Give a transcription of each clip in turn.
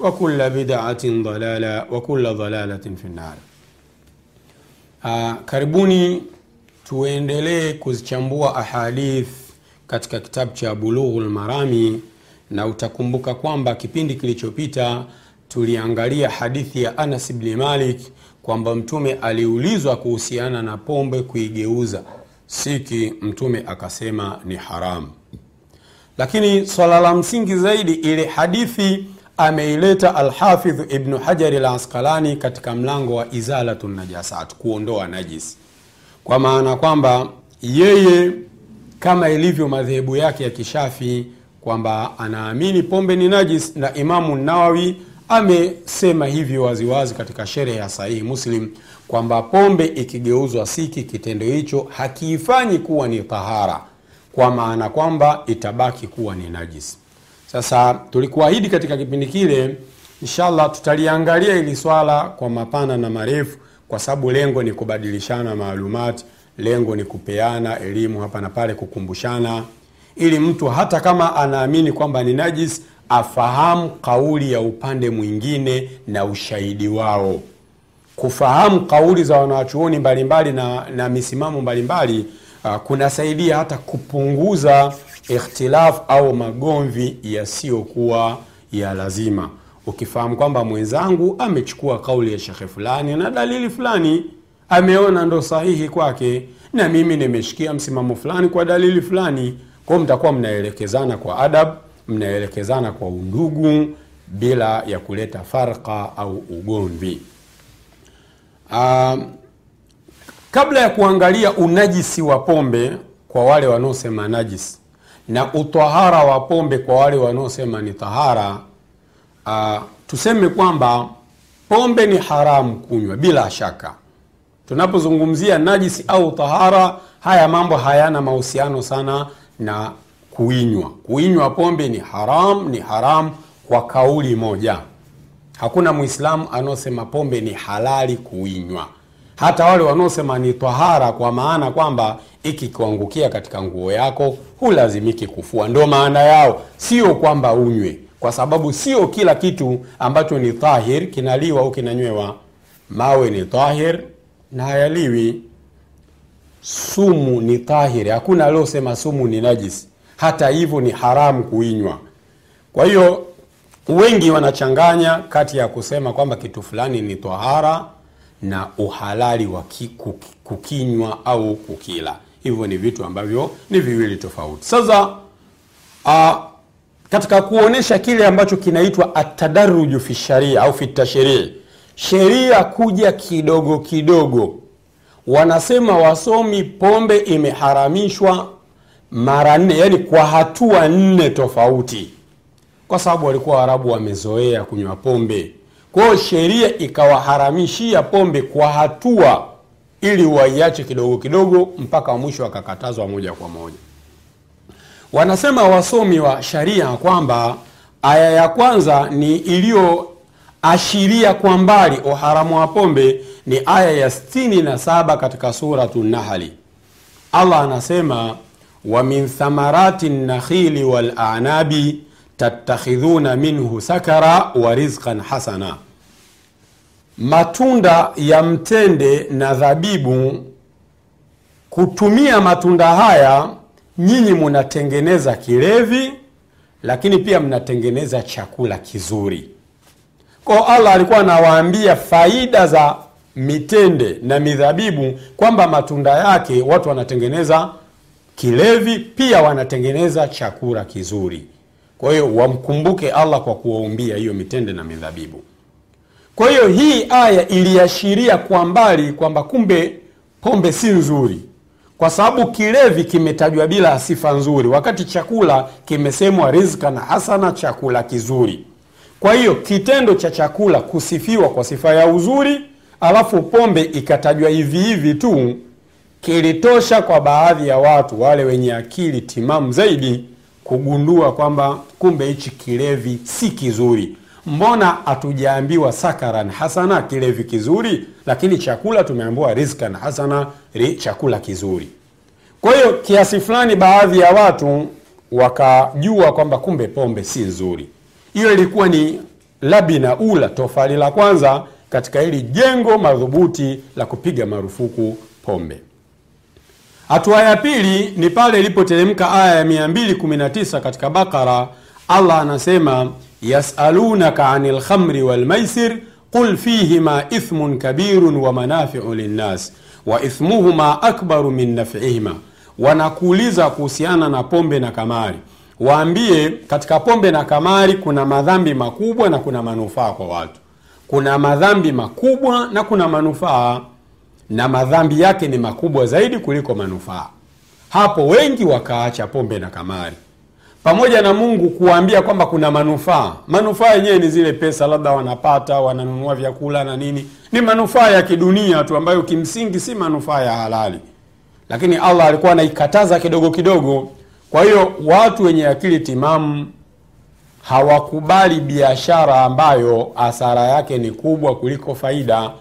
وكل بدعة ضلالة وكل ضلالة في النار uh, karibuni tuendelee kuzichambua ahadith katika kitabu cha bulughul marami na utakumbuka kwamba kipindi kilichopita tuliangalia hadithi ya anas bni malik kwamba mtume aliulizwa kuhusiana na pombe kuigeuza siki mtume akasema ni haramu lakini swala la msingi zaidi ile hadithi ameileta Alhafidhu ibnu hajari lasqalani katika mlango wa izalatu najasat kuondoa najis kwa maana kwamba yeye kama ilivyo madhehebu yake ya kishafi kwamba anaamini pombe ni najis na imamu nawawi amesema hivyo waziwazi katika sherehe ya sahihi muslim kwamba pombe ikigeuzwa siki kitendo hicho hakiifanyi kuwa ni tahara kwa maana kwamba itabaki kuwa ni najis sasa tulikuahidi katika kipindi kile inshallah tutaliangalia ili swala kwa mapana na marefu kwa sababu lengo ni kubadilishana maalumati lengo ni kupeana elimu hapa na pale kukumbushana ili mtu hata kama anaamini kwamba ni najis afahamu kauli ya upande mwingine na ushahidi wao. Kufahamu kauli za wanawachuoni mbalimbali na, na misimamo mbalimbali uh, kunasaidia hata kupunguza ikhtilaf au magomvi yasiyokuwa ya lazima. Ukifahamu kwamba mwenzangu amechukua kauli ya shekhe fulani na dalili fulani ameona ndo sahihi kwake na mimi nimeshikia msimamo fulani kwa dalili fulani. Kwao mtakuwa mnaelekezana kwa adab mnaelekezana kwa undugu bila ya kuleta farqa au ugomvi. Um, kabla ya kuangalia unajisi wa pombe kwa wale wanaosema najisi na utahara wa pombe kwa wale wanaosema ni tahara uh, tuseme kwamba pombe ni haramu kunywa bila shaka. Tunapozungumzia najisi au tahara haya mambo hayana mahusiano sana na kuinywa. Kuinywa pombe ni haram ni haram kwa kauli moja. Hakuna mwislamu anaosema pombe ni halali kuinywa hata wale wanaosema ni tahara kwa maana kwamba ikikuangukia katika nguo yako hulazimiki kufua. Ndo maana yao. Sio kwamba unywe. Kwa sababu sio kila kitu ambacho ni tahir kinaliwa au kinanywewa. Mawe ni tahir na hayaliwi. Sumu ni tahir, hakuna aliosema sumu ni najis hata hivyo ni haramu kuinywa. Kwa hiyo wengi wanachanganya kati ya kusema kwamba kitu fulani ni tahara na uhalali wa kukinywa au kukila. Hivyo ni vitu ambavyo ni viwili tofauti. Sasa a, katika kuonyesha kile ambacho kinaitwa atadaruju fi sharia au fi tashrii sheria kuja kidogo kidogo. Wanasema wasomi pombe imeharamishwa mara nne yani kwa hatua nne tofauti. Kwa sababu walikuwa waarabu wamezoea kunywa pombe kwa sheria ikawaharamishia pombe kwa hatua ili waiache kidogo kidogo mpaka mwisho wakakatazwa moja kwa moja. Wanasema wasomi wa sharia kwamba aya ya kwanza ni iliyoashiria kwa mbali uharamu wa pombe ni aya ya 67 katika suratu nahli allah anasema wa min thamarati nakhili walanabi tattakhidhuna minhu sakara wa rizqan hasana. Matunda ya mtende na dhabibu kutumia matunda haya nyinyi munatengeneza kilevi lakini pia mnatengeneza chakula kizuri. Ko allah alikuwa anawaambia faida za mitende na midhabibu kwamba matunda yake watu wanatengeneza kilevi pia wanatengeneza chakula kizuri kwa hiyo wamkumbuke allah kwa kuwaumbia hiyo mitende na midhabibu kwa hiyo hii aya iliashiria kwa mbali kwamba kumbe pombe si nzuri. Kwa sababu kilevi kimetajwa bila sifa nzuri. Wakati chakula kimesemwa rizka na hasana chakula kizuri. Kwa hiyo kitendo cha chakula kusifiwa kwa sifa ya uzuri alafu pombe ikatajwa hivi hivi tu kilitosha kwa baadhi ya watu wale wenye akili timamu zaidi kugundua kwamba kumbe hichi kilevi si kizuri. Mbona hatujaambiwa sakaran hasana kilevi kizuri? Lakini chakula tumeambiwa rizkan hasana ri, chakula kizuri. Kwa hiyo kiasi fulani baadhi ya watu wakajua kwamba kumbe pombe si nzuri. Hiyo ilikuwa ni labina ula tofali la kwanza katika hili jengo madhubuti la kupiga marufuku pombe hatua ya pili ni pale ilipoteremka aya ya 219 katika bakara. Allah anasema yasalunaka an lkhamri walmaisir qul fihima ithmun kabirun wa manafiu linnas wa ithmuhuma akbaru min nafihima. Wanakuuliza kuhusiana na pombe na kamari. Waambie katika pombe na kamari kuna madhambi makubwa na kuna manufaa kwa watu. Kuna madhambi makubwa na kuna manufaa na madhambi yake ni makubwa zaidi kuliko manufaa. Hapo wengi wakaacha pombe na kamari. Pamoja na mungu kuwaambia kwamba kuna manufaa. Manufaa yenyewe ni zile pesa labda wanapata wananunua vyakula na nini. Ni manufaa ya kidunia tu ambayo kimsingi si manufaa ya halali. Lakini allah alikuwa anaikataza kidogo kidogo. Kwa hiyo watu wenye akili timamu hawakubali biashara ambayo hasara yake ni kubwa kuliko faida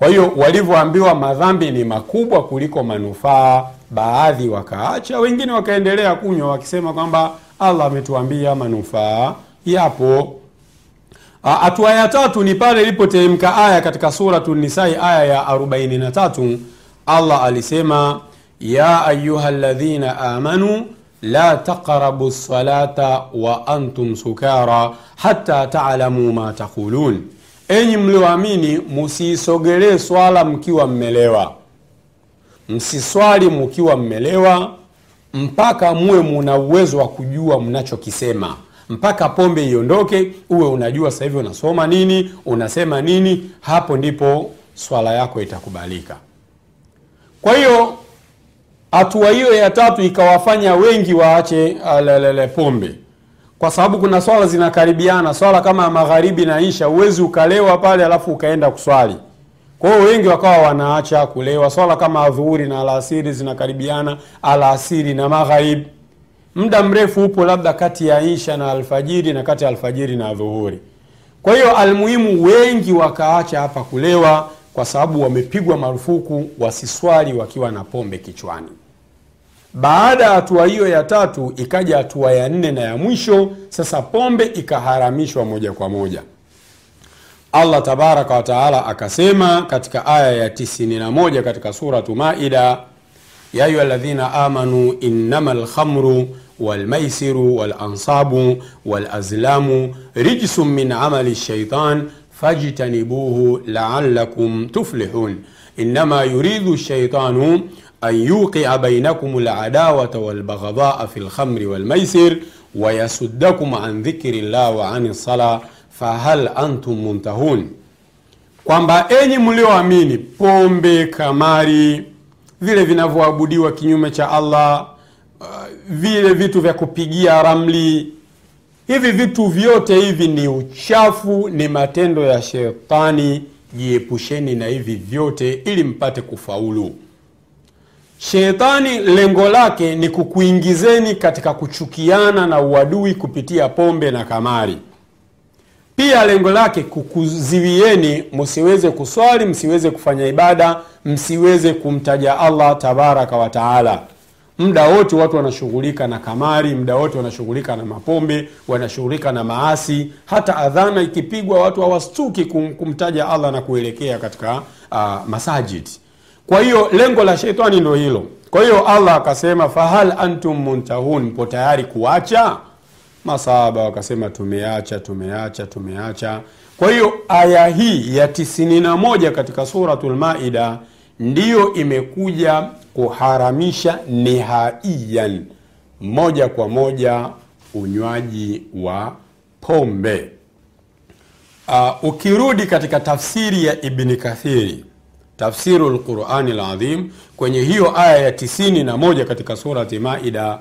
kwa hiyo walivyoambiwa madhambi ni makubwa kuliko manufaa baadhi wakaacha wengine wakaendelea kunywa wakisema kwamba allah ametuambia manufaa yapo. Hatua ya tatu ni pale ilipoteremka aya katika suratu nisai aya ya 43 allah alisema ya ayuha ladhina amanu la taqrabu lsalata wa antum sukara hata talamu ma taqulun enyi mlioamini musiisogelee swala mkiwa mmelewa. Msiswali mkiwa mmelewa mpaka muwe muna uwezo wa kujua mnachokisema. Mpaka pombe iondoke uwe unajua sasa hivi unasoma nini unasema nini hapo ndipo swala yako itakubalika. Kwa hiyo hatua hiyo ya tatu ikawafanya wengi waache lelele pombe kwa sababu kuna swala zinakaribiana swala kama ya magharibi na isha uwezi ukalewa pale alafu ukaenda kuswali. Kwa wengi wakawa wanaacha kulewa swala kama adhuhuri na alasiri zinakaribiana alasiri na magharibi. Muda mrefu upo labda kati ya isha na alfajiri na kati ya alfajiri na dhuhuri. Kwa hiyo almuhimu wengi wakaacha hapa kulewa kwa sababu wamepigwa marufuku wasiswali wakiwa na pombe kichwani baada ya hatua hiyo ya tatu ikaja hatua ya nne na ya mwisho sasa pombe ikaharamishwa moja kwa moja. Allah tabaraka wataala akasema katika aya ya 91 katika suratu maida ya ayuha ladhina amanu innama lkhamru walmaisiru walansabu walazlamu rijsun min amali shaitan fajtanibuhu laalakum tuflihun. Innama yuridu shaitanu an yuqia bainakum ladawata walbaghdhaa fi lkhamri walmaisir wayasuddakum an dhikri llah wa ani lsala fahal antum muntahun. Kwamba enyi mlioamini pombe kamari vile vinavyoabudiwa kinyume cha allah uh, vile vitu vya kupigia ramli hivi vitu vyote hivi ni uchafu ni matendo ya shetani jiepusheni na hivi vyote ili mpate kufaulu shetani lengo lake ni kukuingizeni katika kuchukiana na uadui kupitia pombe na kamari. Pia lengo lake kukuziwieni msiweze kuswali msiweze kufanya ibada msiweze kumtaja allah tabaraka wa taala. Muda wote watu wanashughulika na kamari muda wote wanashughulika na mapombe wanashughulika na maasi. Hata adhana ikipigwa watu hawastuki kumtaja allah na kuelekea katika uh, masajid kwa hiyo lengo la shetani ndo hilo. Kwa hiyo allah akasema fahal antum muntahun mpo tayari kuacha? Masahaba wakasema tumeacha tumeacha tumeacha. Kwa hiyo aya hii ya 91 katika suratul maida ndiyo imekuja kuharamisha nihaiyan moja kwa moja unywaji wa pombe. Uh, ukirudi katika tafsiri ya ibni kathiri tafsiru lqurani ladhim kwenye hiyo aya ya 91 katika surati maida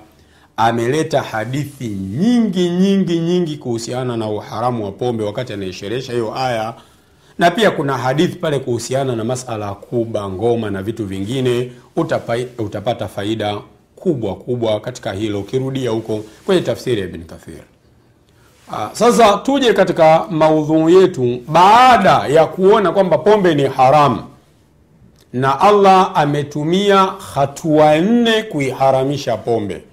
ameleta hadithi nyingi nyingi nyingi kuhusiana na uharamu wa pombe wakati anaisheresha hiyo aya. Na pia kuna hadithi pale kuhusiana na masala ya kuba ngoma na vitu vingine. Utapa, utapata faida kubwa kubwa katika hilo. Ukirudia huko kwenye tafsiri ya ibn kathir. Aa, sasa tuje katika maudhuu yetu baada ya kuona kwamba pombe ni haramu na allah ametumia hatua nne kuiharamisha pombe.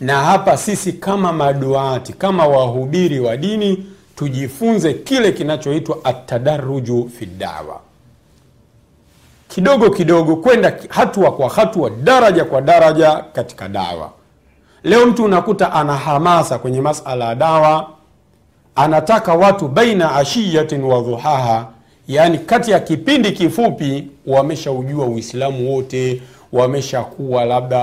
Na hapa sisi kama maduati kama wahubiri wa dini tujifunze kile kinachoitwa atadaruju fi dawa. Kidogo kidogo kwenda hatua kwa hatua daraja kwa daraja katika dawa. Leo mtu unakuta ana hamasa kwenye masala ya dawa anataka watu baina ashiyatin wa dhuhaha yaani kati ya kipindi kifupi wameshaujua uislamu wote wameshakuwa labda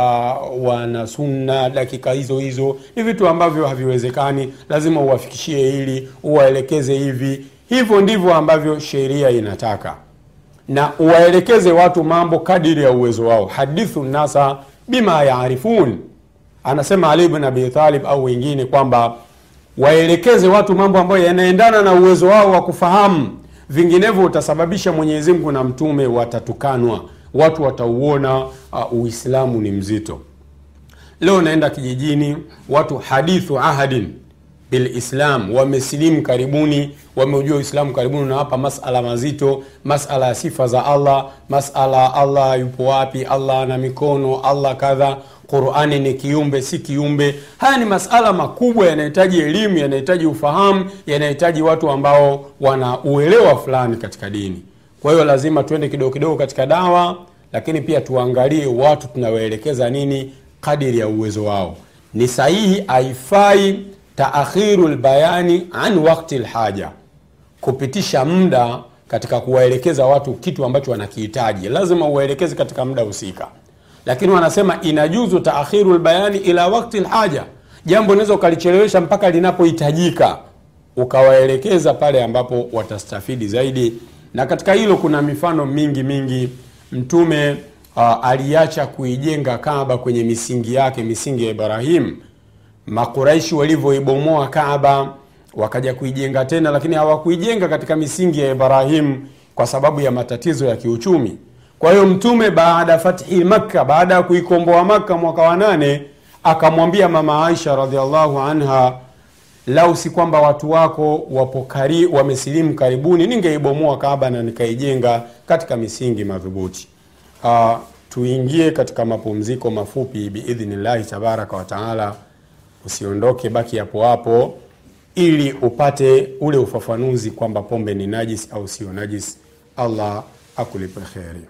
wana sunna dakika hizo hizo. Ni vitu ambavyo haviwezekani lazima uwafikishie hili uwaelekeze hivi. Hivyo ndivyo ambavyo sheria inataka. Na uwaelekeze watu mambo kadiri ya uwezo wao. Hadithu nasa bima yaarifun. Anasema ali bn abi au wengine kwamba waelekeze watu mambo ambayo yanaendana na uwezo wao wa kufahamu vinginevyo utasababisha mwenyezi mungu na mtume watatukanwa. Watu watauona uh, uislamu ni mzito. Leo naenda kijijini watu hadithu ahadin bilislam wamesilimu karibuni wameujua uislamu karibuni unawapa masala mazito masala ya sifa za allah masala allah yupo wapi allah ana mikono allah kadha. Qurani ni kiumbe si kiumbe. Haya ni masala makubwa yanahitaji elimu yanahitaji ufahamu yanahitaji watu ambao wana uelewa fulani katika dini. Kwa hiyo lazima tuende kidogo kidogo katika dawa lakini pia tuangalie watu tunawaelekeza nini kadiri ya uwezo wao. Ni sahihi haifai taakhiru lbayani an wakti lhaja kupitisha muda katika kuwaelekeza watu kitu ambacho wanakihitaji. Lazima uwaelekeze katika muda husika. Lakini wanasema inajuzu taakhiru lbayani ila wakti lhaja jambo unaweza ukalichelewesha mpaka linapohitajika. Ukawaelekeza pale ambapo watastafidi zaidi. Na katika hilo kuna mifano mingi mingi. Mtume uh, aliacha kuijenga kaba kwenye misingi yake misingi ya ibrahim makuraishi walivyoibomoa kaba wakaja kuijenga tena lakini hawakuijenga katika misingi ya ibrahim kwa sababu ya matatizo ya kiuchumi. Kwa hiyo mtume baada fathi makka baada ya kuikomboa makka mwaka wa nane akamwambia mama aisha radiallahu anha lau si kwamba watu wako wapo kari, wamesilimu karibuni ningeibomoa Kaaba na nikaijenga katika misingi madhubuti. Uh, tuingie katika mapumziko mafupi biidhnillahi tabaraka wataala usiondoke baki hapo hapo ili upate ule ufafanuzi kwamba pombe ni najis au sio najis. Allah akulipe kheri